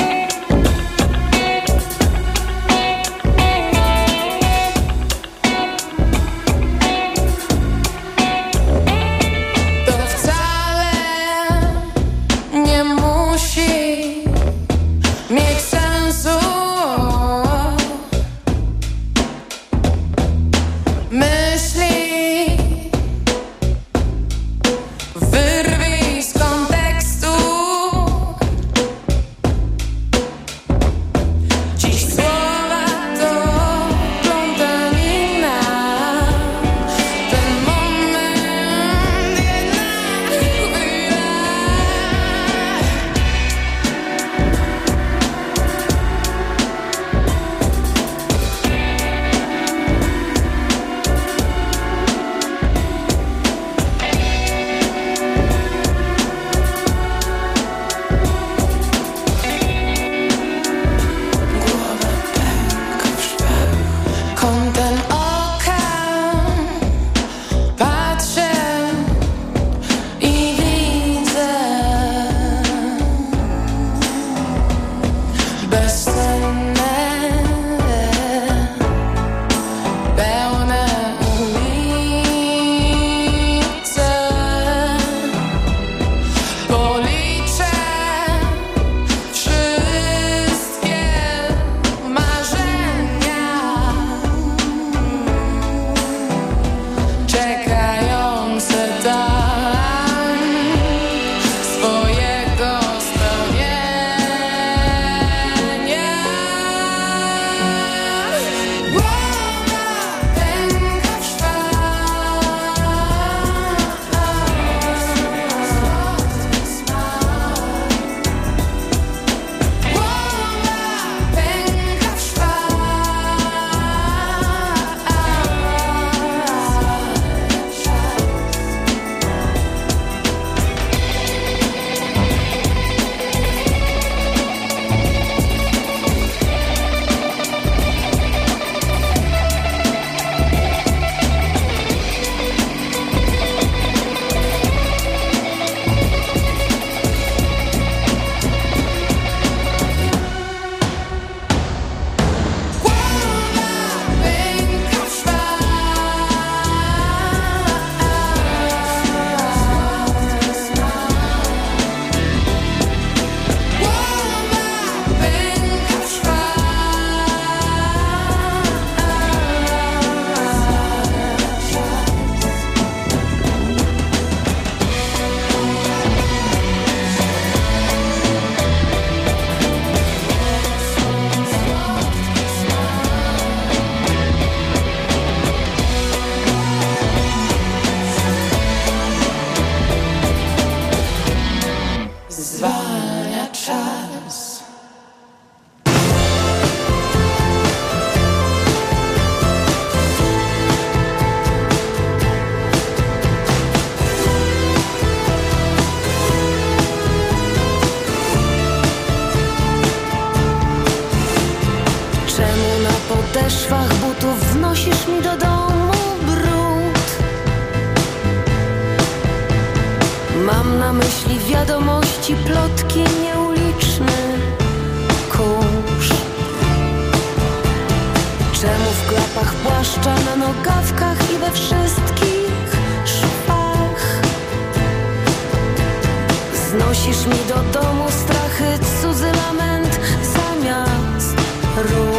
Speaker 13: Znosisz mi do domu strachy, cudzy lament zamiast róż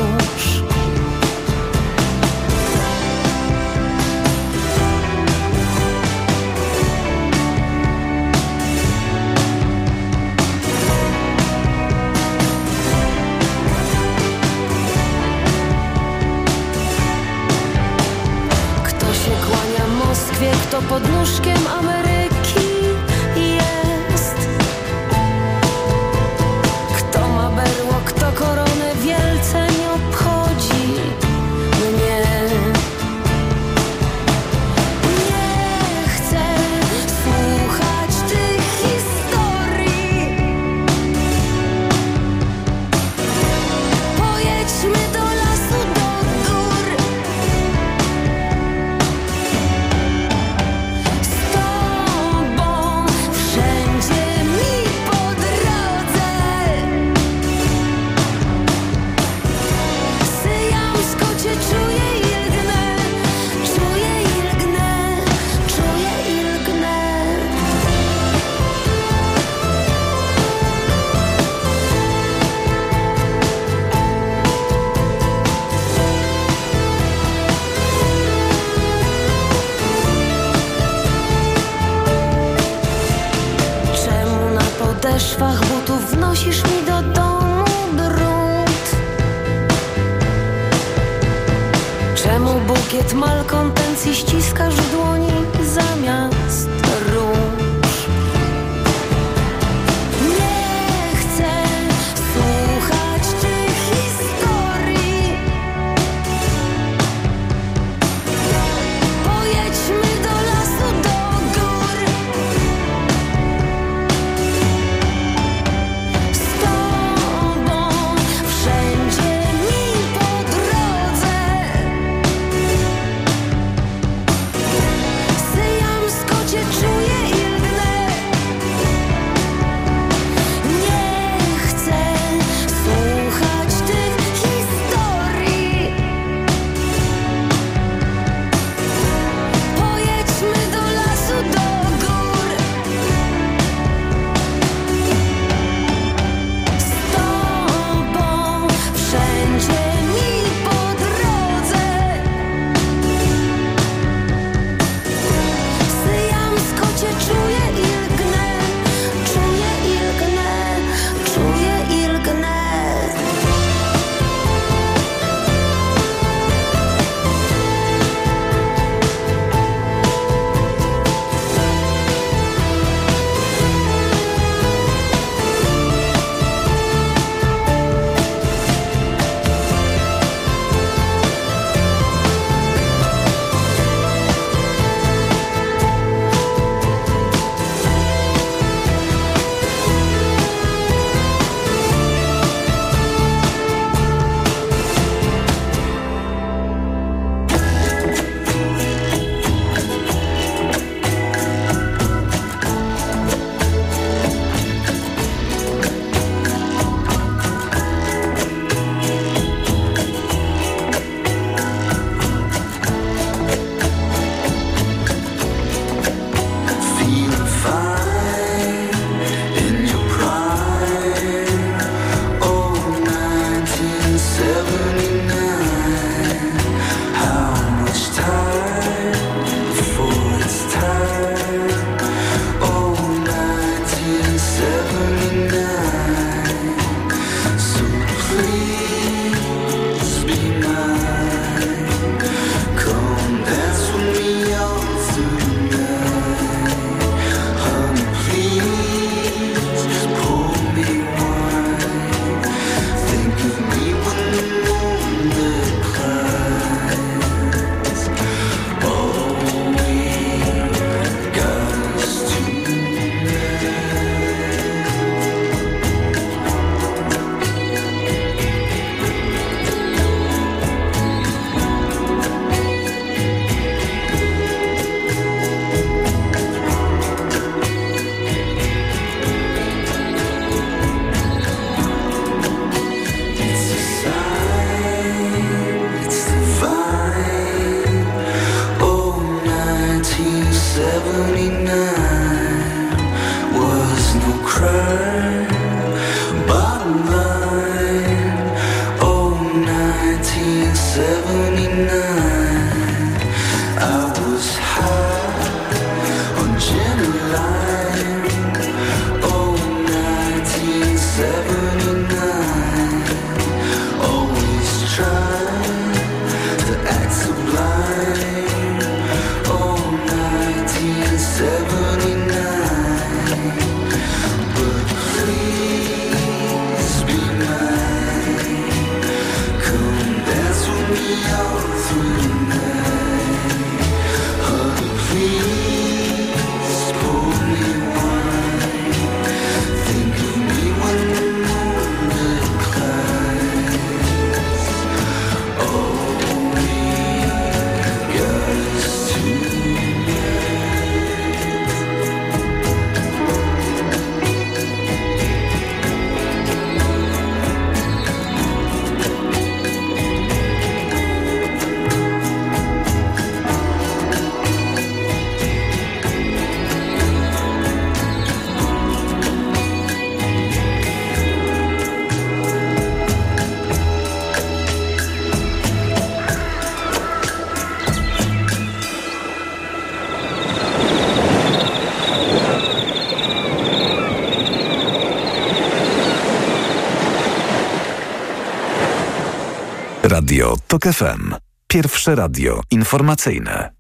Speaker 14: TOK FM. Pierwsze radio informacyjne.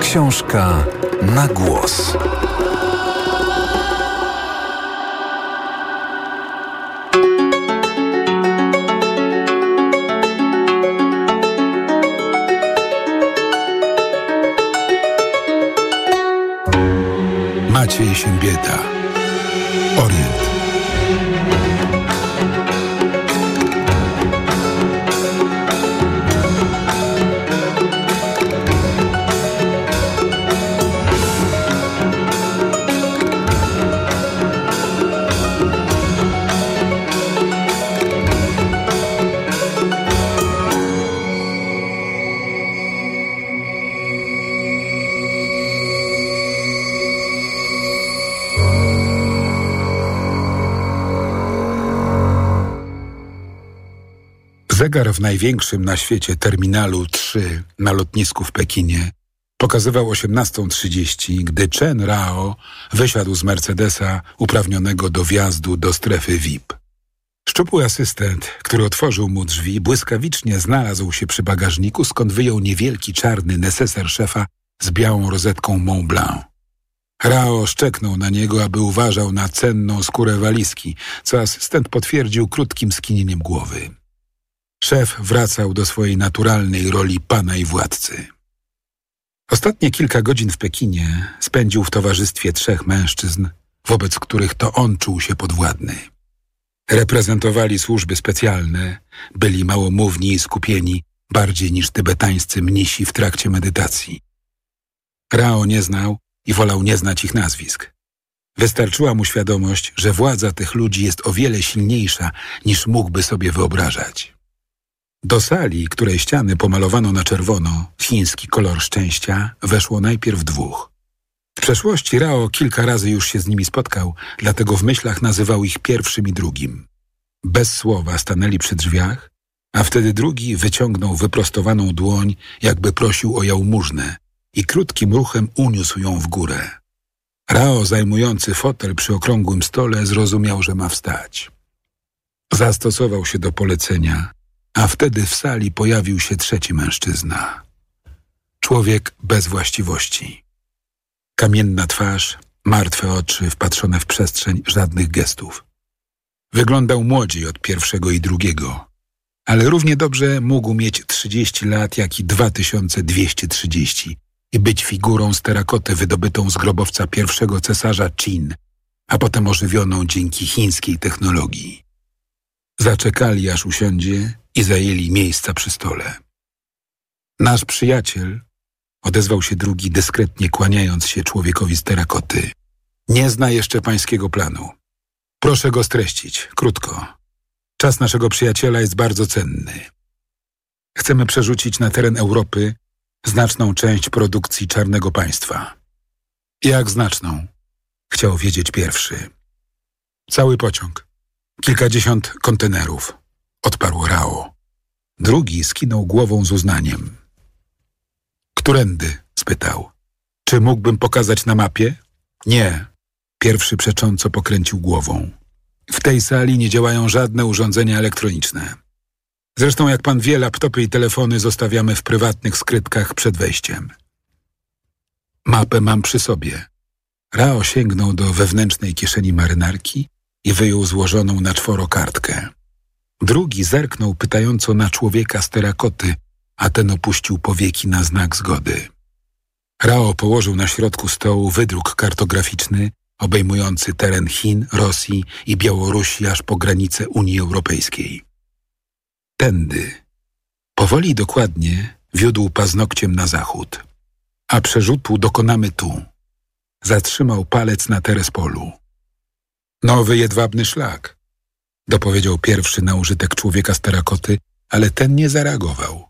Speaker 14: Książka na głos.
Speaker 15: Maciej Siembieda. Orient. Zegar w największym na świecie terminalu 3 na lotnisku w Pekinie pokazywał 18.30, gdy Chen Rao wysiadł z Mercedesa uprawnionego do wjazdu do strefy VIP. Szczupły asystent, który otworzył mu drzwi, błyskawicznie znalazł się przy bagażniku, skąd wyjął niewielki czarny neseser szefa z białą rozetką Mont Blanc. Rao szczeknął na niego, aby uważał na cenną skórę walizki, co asystent potwierdził krótkim skinieniem głowy. Szef wracał do swojej naturalnej roli pana i władcy. Ostatnie kilka godzin w Pekinie spędził w towarzystwie trzech mężczyzn, wobec których to on czuł się podwładny. Reprezentowali służby specjalne, byli małomówni i skupieni, bardziej niż tybetańscy mnisi w trakcie medytacji. Rao nie znał i wolał nie znać ich nazwisk. Wystarczyła mu świadomość, że władza tych ludzi jest o wiele silniejsza, niż mógłby sobie wyobrażać. Do sali, której ściany pomalowano na czerwono, chiński kolor szczęścia, weszło najpierw dwóch. W przeszłości Rao kilka razy już się z nimi spotkał, dlatego w myślach nazywał ich pierwszym i drugim. Bez słowa stanęli przy drzwiach, a wtedy drugi wyciągnął wyprostowaną dłoń, jakby prosił o jałmużnę i krótkim ruchem uniósł ją w górę. Rao, zajmujący fotel przy okrągłym stole, zrozumiał, że ma wstać. Zastosował się do polecenia, a wtedy w sali pojawił się trzeci mężczyzna. Człowiek bez właściwości. Kamienna twarz, martwe oczy, wpatrzone w przestrzeń, żadnych gestów. Wyglądał młodziej od pierwszego i drugiego, ale równie dobrze mógł mieć 30 lat, jak i 2230 i być figurą z terakoty wydobytą z grobowca pierwszego cesarza Qin, a potem ożywioną dzięki chińskiej technologii. Zaczekali, aż usiądzie i zajęli miejsca przy stole. Nasz przyjaciel, odezwał się drugi, dyskretnie kłaniając się człowiekowi z terakoty, nie zna jeszcze pańskiego planu. Proszę go streścić, krótko. Czas naszego przyjaciela jest bardzo cenny. Chcemy przerzucić na teren Europy znaczną część produkcji czarnego państwa. Jak znaczną? Chciał wiedzieć pierwszy. Cały pociąg. Kilkadziesiąt kontenerów. Odparł Rao. Drugi skinął głową z uznaniem. Którędy? spytał. Czy mógłbym pokazać na mapie? Nie. Pierwszy przecząco pokręcił głową. W tej sali nie działają żadne urządzenia elektroniczne. Zresztą, jak pan wie, laptopy i telefony zostawiamy w prywatnych skrytkach przed wejściem. Mapę mam przy sobie. Rao sięgnął do wewnętrznej kieszeni marynarki i wyjął złożoną na czworo kartkę. Drugi zerknął pytająco na człowieka z terakoty, a ten opuścił powieki na znak zgody. Rao położył na środku stołu wydruk kartograficzny obejmujący teren Chin, Rosji i Białorusi aż po granice Unii Europejskiej. Tędy, powoli dokładnie, wiódł paznokciem na zachód, a przerzutu dokonamy tu. Zatrzymał palec na Terespolu. Nowy jedwabny szlak, dopowiedział pierwszy na użytek człowieka z terakoty, ale ten nie zareagował.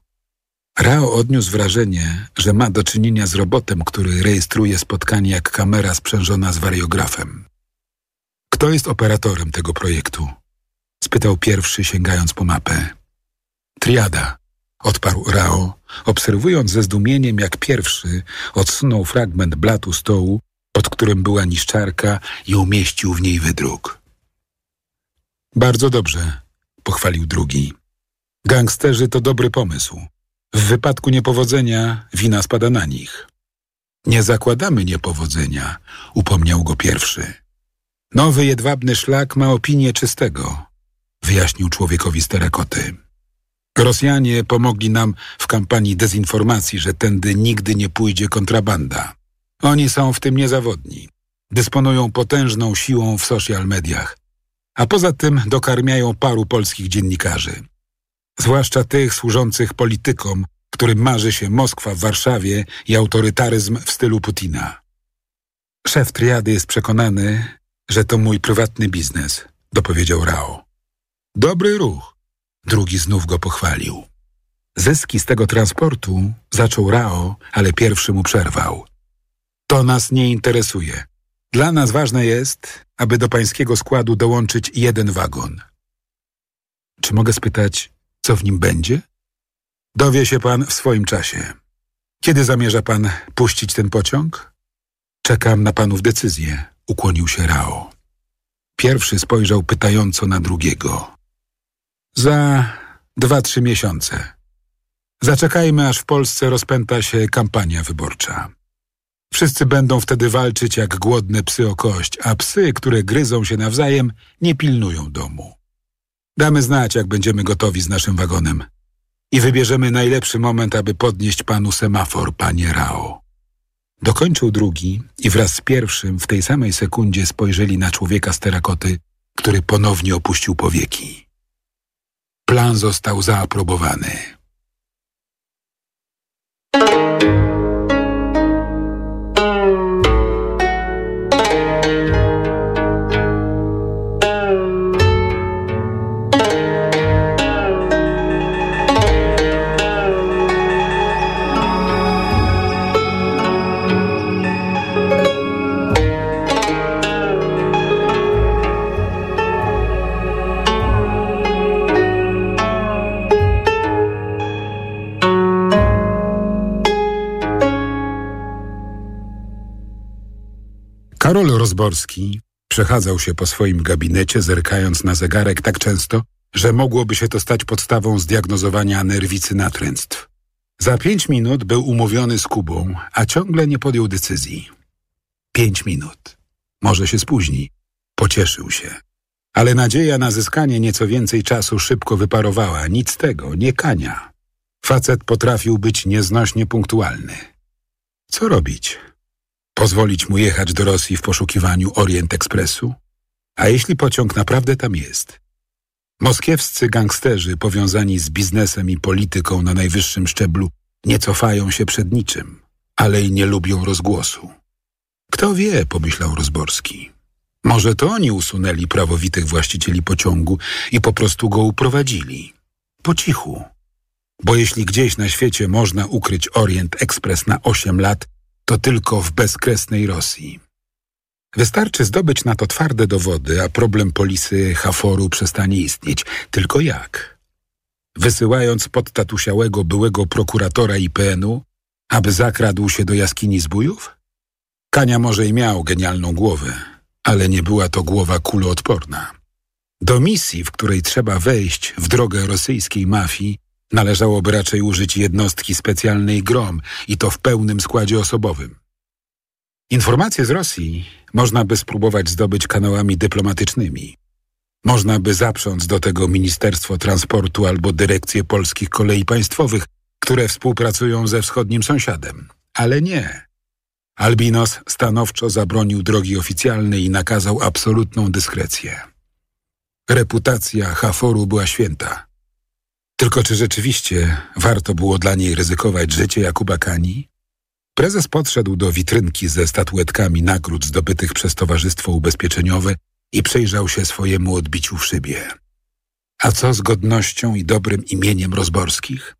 Speaker 15: Rao odniósł wrażenie, że ma do czynienia z robotem, który rejestruje spotkanie jak kamera sprzężona z wariografem. Kto jest operatorem tego projektu? Spytał pierwszy, sięgając po mapę. Triada, odparł Rao, obserwując ze zdumieniem, jak pierwszy odsunął fragment blatu stołu, pod którym była niszczarka i umieścił w niej wydruk. Bardzo dobrze, pochwalił drugi. Gangsterzy to dobry pomysł. W wypadku niepowodzenia wina spada na nich. Nie zakładamy niepowodzenia, upomniał go pierwszy. Nowy jedwabny szlak ma opinię czystego, wyjaśnił człowiekowi z terakoty. Rosjanie pomogli nam w kampanii dezinformacji, że tędy nigdy nie pójdzie kontrabanda. Oni są w tym niezawodni. Dysponują potężną siłą w social mediach. A poza tym dokarmiają paru polskich dziennikarzy. Zwłaszcza tych służących politykom, którym marzy się Moskwa w Warszawie i autorytaryzm w stylu Putina. Szef triady jest przekonany, że to mój prywatny biznes, dopowiedział Rao. Dobry ruch. Drugi znów go pochwalił. Zyski z tego transportu zaczął Rao, ale pierwszy mu przerwał. To nas nie interesuje. Dla nas ważne jest, aby do pańskiego składu dołączyć jeden wagon. Czy mogę spytać, co w nim będzie? Dowie się pan w swoim czasie. Kiedy zamierza pan puścić ten pociąg? Czekam na panów decyzję, ukłonił się Rao. Pierwszy spojrzał pytająco na drugiego. Za dwa, trzy miesiące. Zaczekajmy, aż w Polsce rozpęta się kampania wyborcza. Wszyscy będą wtedy walczyć jak głodne psy o kość, a psy, które gryzą się nawzajem, nie pilnują domu. Damy znać, jak będziemy gotowi z naszym wagonem. I wybierzemy najlepszy moment, aby podnieść panu semafor, panie Rao. Dokończył drugi i wraz z pierwszym w tej samej sekundzie spojrzeli na człowieka z terakoty, który ponownie opuścił powieki. Plan został zaaprobowany. Karol Rozborski przechadzał się po swoim gabinecie, zerkając na zegarek tak często, że mogłoby się to stać podstawą zdiagnozowania nerwicy natręctw. Za pięć minut był umówiony z Kubą, a ciągle nie podjął decyzji. Pięć minut. Może się spóźni. Pocieszył się. Ale nadzieja na zyskanie nieco więcej czasu szybko wyparowała. Nic tego, nie kania. Facet potrafił być nieznośnie punktualny. Co robić? Pozwolić mu jechać do Rosji w poszukiwaniu Orient Expressu? A jeśli pociąg naprawdę tam jest? Moskiewscy gangsterzy powiązani z biznesem i polityką na najwyższym szczeblu nie cofają się przed niczym, ale i nie lubią rozgłosu. Kto wie, pomyślał Rozborski. Może to oni usunęli prawowitych właścicieli pociągu i po prostu go uprowadzili. Po cichu. Bo jeśli gdzieś na świecie można ukryć Orient Express na 8 lat, to tylko w bezkresnej Rosji. Wystarczy zdobyć na to twarde dowody, a problem polisy Haforu przestanie istnieć. Tylko jak? Wysyłając podtatusiałego byłego prokuratora IPN-u, aby zakradł się do jaskini zbójów? Kania może i miał genialną głowę, ale nie była to głowa kuloodporna. Do misji, w której trzeba wejść w drogę rosyjskiej mafii, należałoby raczej użyć jednostki specjalnej GROM i to w pełnym składzie osobowym. Informacje z Rosji można by spróbować zdobyć kanałami dyplomatycznymi. Można by zaprząc do tego Ministerstwo Transportu albo Dyrekcję Polskich Kolei Państwowych, które współpracują ze wschodnim sąsiadem. Ale nie. Albinos stanowczo zabronił drogi oficjalnej i nakazał absolutną dyskrecję. Reputacja Haforu była święta. Tylko czy rzeczywiście warto było dla niej ryzykować życie Jakuba Kani? Prezes podszedł do witrynki ze statuetkami nagród zdobytych przez Towarzystwo Ubezpieczeniowe i przyjrzał się swojemu odbiciu w szybie. A co z godnością i dobrym imieniem Rozborskich?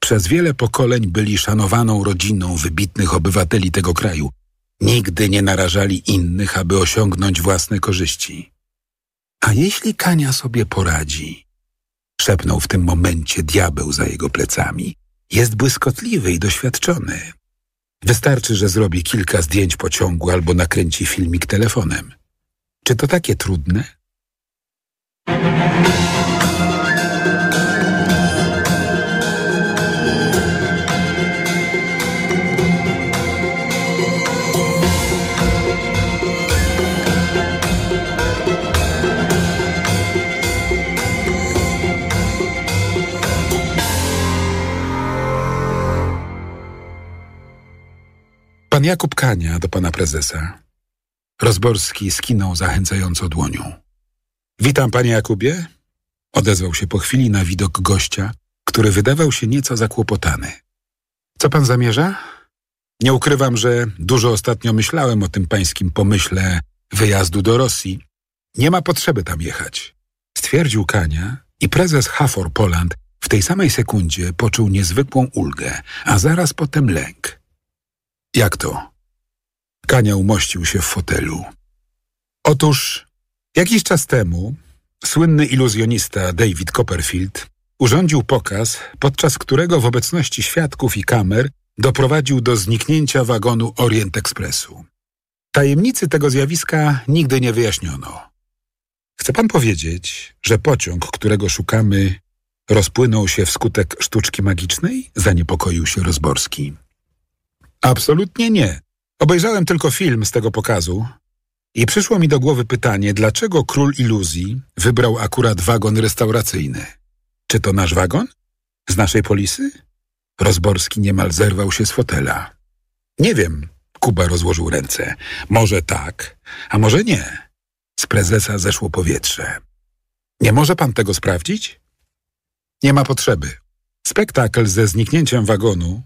Speaker 15: Przez wiele pokoleń byli szanowaną rodziną wybitnych obywateli tego kraju. Nigdy nie narażali innych, aby osiągnąć własne korzyści. A jeśli Kania sobie poradzi? Szepnął w tym momencie diabeł za jego plecami. Jest błyskotliwy i doświadczony. Wystarczy, że zrobi kilka zdjęć pociągu albo nakręci filmik telefonem. Czy to takie trudne? Pan Jakub Kania do pana prezesa. Rozborski skinął zachęcająco dłonią. Witam, panie Jakubie. Odezwał się po chwili na widok gościa, który wydawał się nieco zakłopotany. Co pan zamierza? Nie ukrywam, że dużo ostatnio myślałem o tym pańskim pomyśle wyjazdu do Rosji. Nie ma potrzeby tam jechać. Stwierdził Kania i prezes Hafor Poland w tej samej sekundzie poczuł niezwykłą ulgę, a zaraz potem lęk. Jak to? Kania umościł się w fotelu. Otóż jakiś czas temu słynny iluzjonista David Copperfield urządził pokaz, podczas którego w obecności świadków i kamer doprowadził do zniknięcia wagonu Orient Expressu. Tajemnicy tego zjawiska nigdy nie wyjaśniono. Chce pan powiedzieć, że pociąg, którego szukamy, rozpłynął się wskutek sztuczki magicznej? Zaniepokoił się Rozborski. Absolutnie nie. Obejrzałem tylko film z tego pokazu i przyszło mi do głowy pytanie, dlaczego król iluzji wybrał akurat wagon restauracyjny? Czy to nasz wagon? Z naszej polisy? Rozborski niemal zerwał się z fotela. Nie wiem, Kuba rozłożył ręce. Może tak, a może nie. Z prezesa zeszło powietrze. Nie może pan tego sprawdzić? Nie ma potrzeby. Spektakl ze zniknięciem wagonu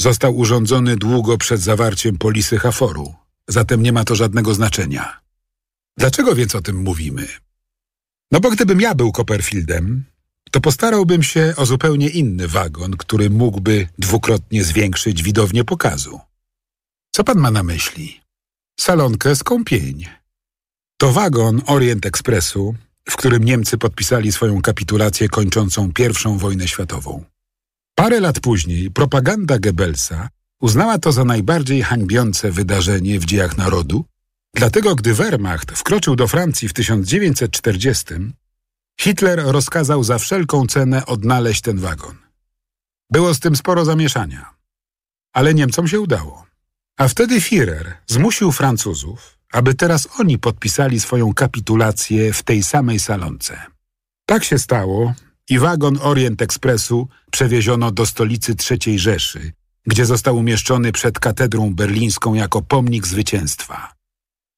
Speaker 15: został urządzony długo przed zawarciem polisy Haforu, zatem nie ma to żadnego znaczenia. Dlaczego więc o tym mówimy? No bo gdybym ja był Copperfieldem, to postarałbym się o zupełnie inny wagon, który mógłby dwukrotnie zwiększyć widownię pokazu. Co pan ma na myśli? Salonkę z kąpień. To wagon Orient Expressu, w którym Niemcy podpisali swoją kapitulację kończącą I wojnę światową. Parę lat później propaganda Goebbelsa uznała to za najbardziej hańbiące wydarzenie w dziejach narodu, dlatego gdy Wehrmacht wkroczył do Francji w 1940, Hitler rozkazał za wszelką cenę odnaleźć ten wagon. Było z tym sporo zamieszania, ale Niemcom się udało. A wtedy Führer zmusił Francuzów, aby teraz oni podpisali swoją kapitulację w tej samej salonce. Tak się stało i wagon Orient Expressu przewieziono do stolicy III Rzeszy, gdzie został umieszczony przed katedrą berlińską jako pomnik zwycięstwa.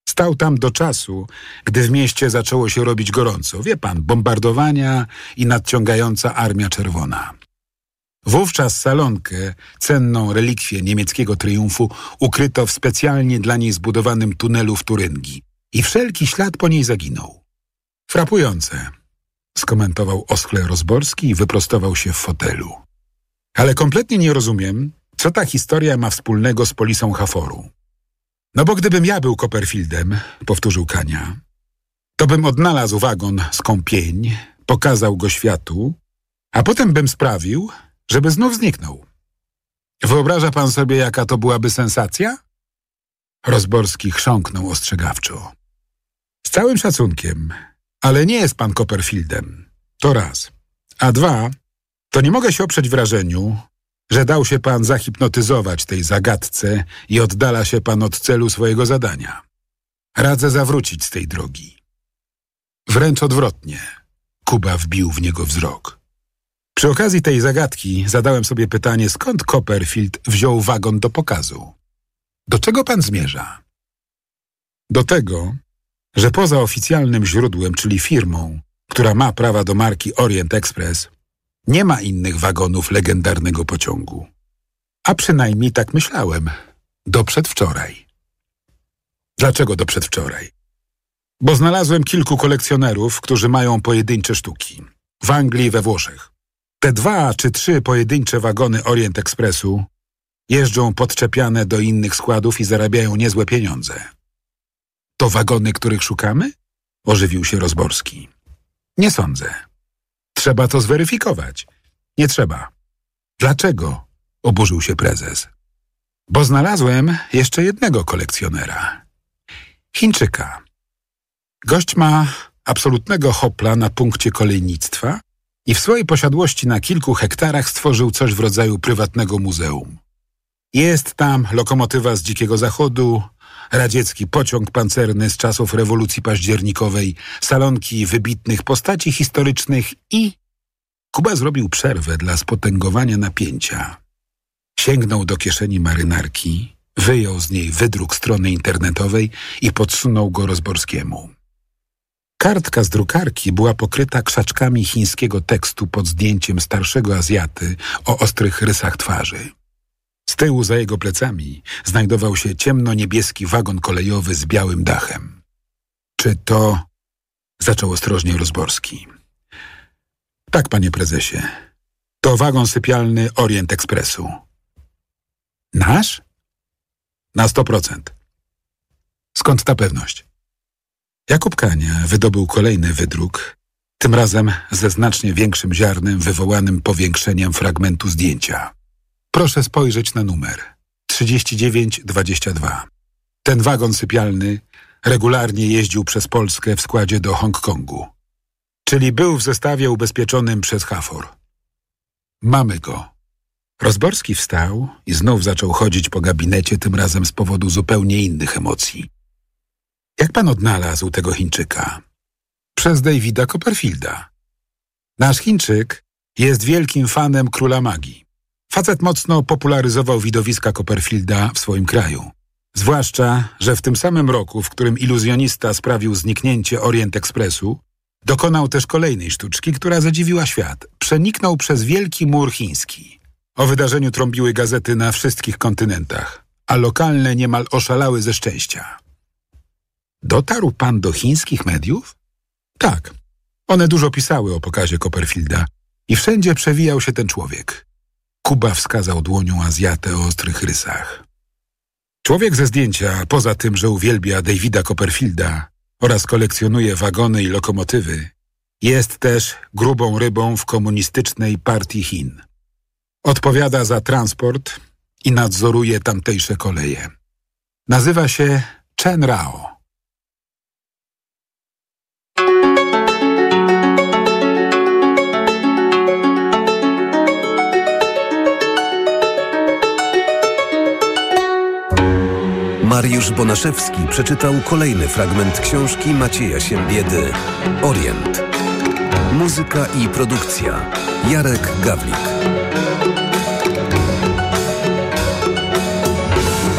Speaker 15: Stał tam do czasu, gdy w mieście zaczęło się robić gorąco. Wie pan, bombardowania i nadciągająca Armia Czerwona. Wówczas salonkę, cenną relikwię niemieckiego triumfu, ukryto w specjalnie dla niej zbudowanym tunelu w Turyngii i wszelki ślad po niej zaginął. Frapujące, skomentował oschle Rozborski i wyprostował się w fotelu. Ale kompletnie nie rozumiem, co ta historia ma wspólnego z polisą Haforu. No bo gdybym ja był Copperfieldem, powtórzył Kania, to bym odnalazł wagon z kąpień, pokazał go światu, a potem bym sprawił, żeby znów zniknął. Wyobraża pan sobie, jaka to byłaby sensacja? Rozborski chrząknął ostrzegawczo. Z całym szacunkiem, ale nie jest pan Copperfieldem. To raz. A dwa, to nie mogę się oprzeć wrażeniu, że dał się pan zahipnotyzować tej zagadce i oddala się pan od celu swojego zadania. Radzę zawrócić z tej drogi. Wręcz odwrotnie. Kuba wbił w niego wzrok. Przy okazji tej zagadki zadałem sobie pytanie, skąd Copperfield wziął wagon do pokazu. Do czego pan zmierza? Do tego, że poza oficjalnym źródłem, czyli firmą, która ma prawa do marki Orient Express, nie ma innych wagonów legendarnego pociągu. A przynajmniej tak myślałem. Do przedwczoraj. Dlaczego do przedwczoraj? Bo znalazłem kilku kolekcjonerów, którzy mają pojedyncze sztuki. W Anglii i we Włoszech. Te dwa czy trzy pojedyncze wagony Orient Expressu jeżdżą podczepiane do innych składów i zarabiają niezłe pieniądze. To wagony, których szukamy? Ożywił się Rozborski. Nie sądzę. Trzeba to zweryfikować. Nie trzeba. Dlaczego? Oburzył się prezes. Bo znalazłem jeszcze jednego kolekcjonera. Chińczyka. Gość ma absolutnego hopla na punkcie kolejnictwa i w swojej posiadłości na kilku hektarach stworzył coś w rodzaju prywatnego muzeum. Jest tam lokomotywa z Dzikiego Zachodu, radziecki pociąg pancerny z czasów rewolucji październikowej, salonki wybitnych postaci historycznych i... Kuba zrobił przerwę dla spotęgowania napięcia. Sięgnął do kieszeni marynarki Wyjął z niej wydruk strony internetowej i podsunął go Rozborskiemu. Kartka z drukarki była pokryta krzaczkami chińskiego tekstu pod zdjęciem starszego Azjaty o ostrych rysach twarzy. Z tyłu za jego plecami znajdował się ciemno-niebieski wagon kolejowy z białym dachem. Czy to... zaczął ostrożnie Rozborski. Tak, panie prezesie. To wagon sypialny Orient Expressu. Nasz? Na sto procent. Skąd ta pewność? Jakub Kania wydobył kolejny wydruk, tym razem ze znacznie większym ziarnem wywołanym powiększeniem fragmentu zdjęcia. Proszę spojrzeć na numer 3922. Ten wagon sypialny regularnie jeździł przez Polskę w składzie do Hongkongu, czyli był w zestawie ubezpieczonym przez Hafor. Mamy go. Rozborski wstał i znów zaczął chodzić po gabinecie, tym razem z powodu zupełnie innych emocji. Jak pan odnalazł tego Chińczyka? Przez Davida Copperfielda. Nasz Chińczyk jest wielkim fanem króla magii. Facet mocno popularyzował widowiska Copperfielda w swoim kraju. Zwłaszcza, że w tym samym roku, w którym iluzjonista sprawił zniknięcie Orient Expressu, dokonał też kolejnej sztuczki, która zadziwiła świat. Przeniknął przez wielki mur chiński. O wydarzeniu trąbiły gazety na wszystkich kontynentach, a lokalne niemal oszalały ze szczęścia. Dotarł pan do chińskich mediów? Tak. One dużo pisały o pokazie Copperfielda i wszędzie przewijał się ten człowiek. Kuba wskazał dłonią Azjatę o ostrych rysach. Człowiek ze zdjęcia, poza tym, że uwielbia Davida Copperfielda oraz kolekcjonuje wagony i lokomotywy, jest też grubą rybą w komunistycznej partii Chin. Odpowiada za transport i nadzoruje tamtejsze koleje. Nazywa się Chen Rao.
Speaker 16: Mariusz Bonaszewski przeczytał kolejny fragment książki Macieja Siembiedy Orient. Muzyka i produkcja Jarek Gawlik.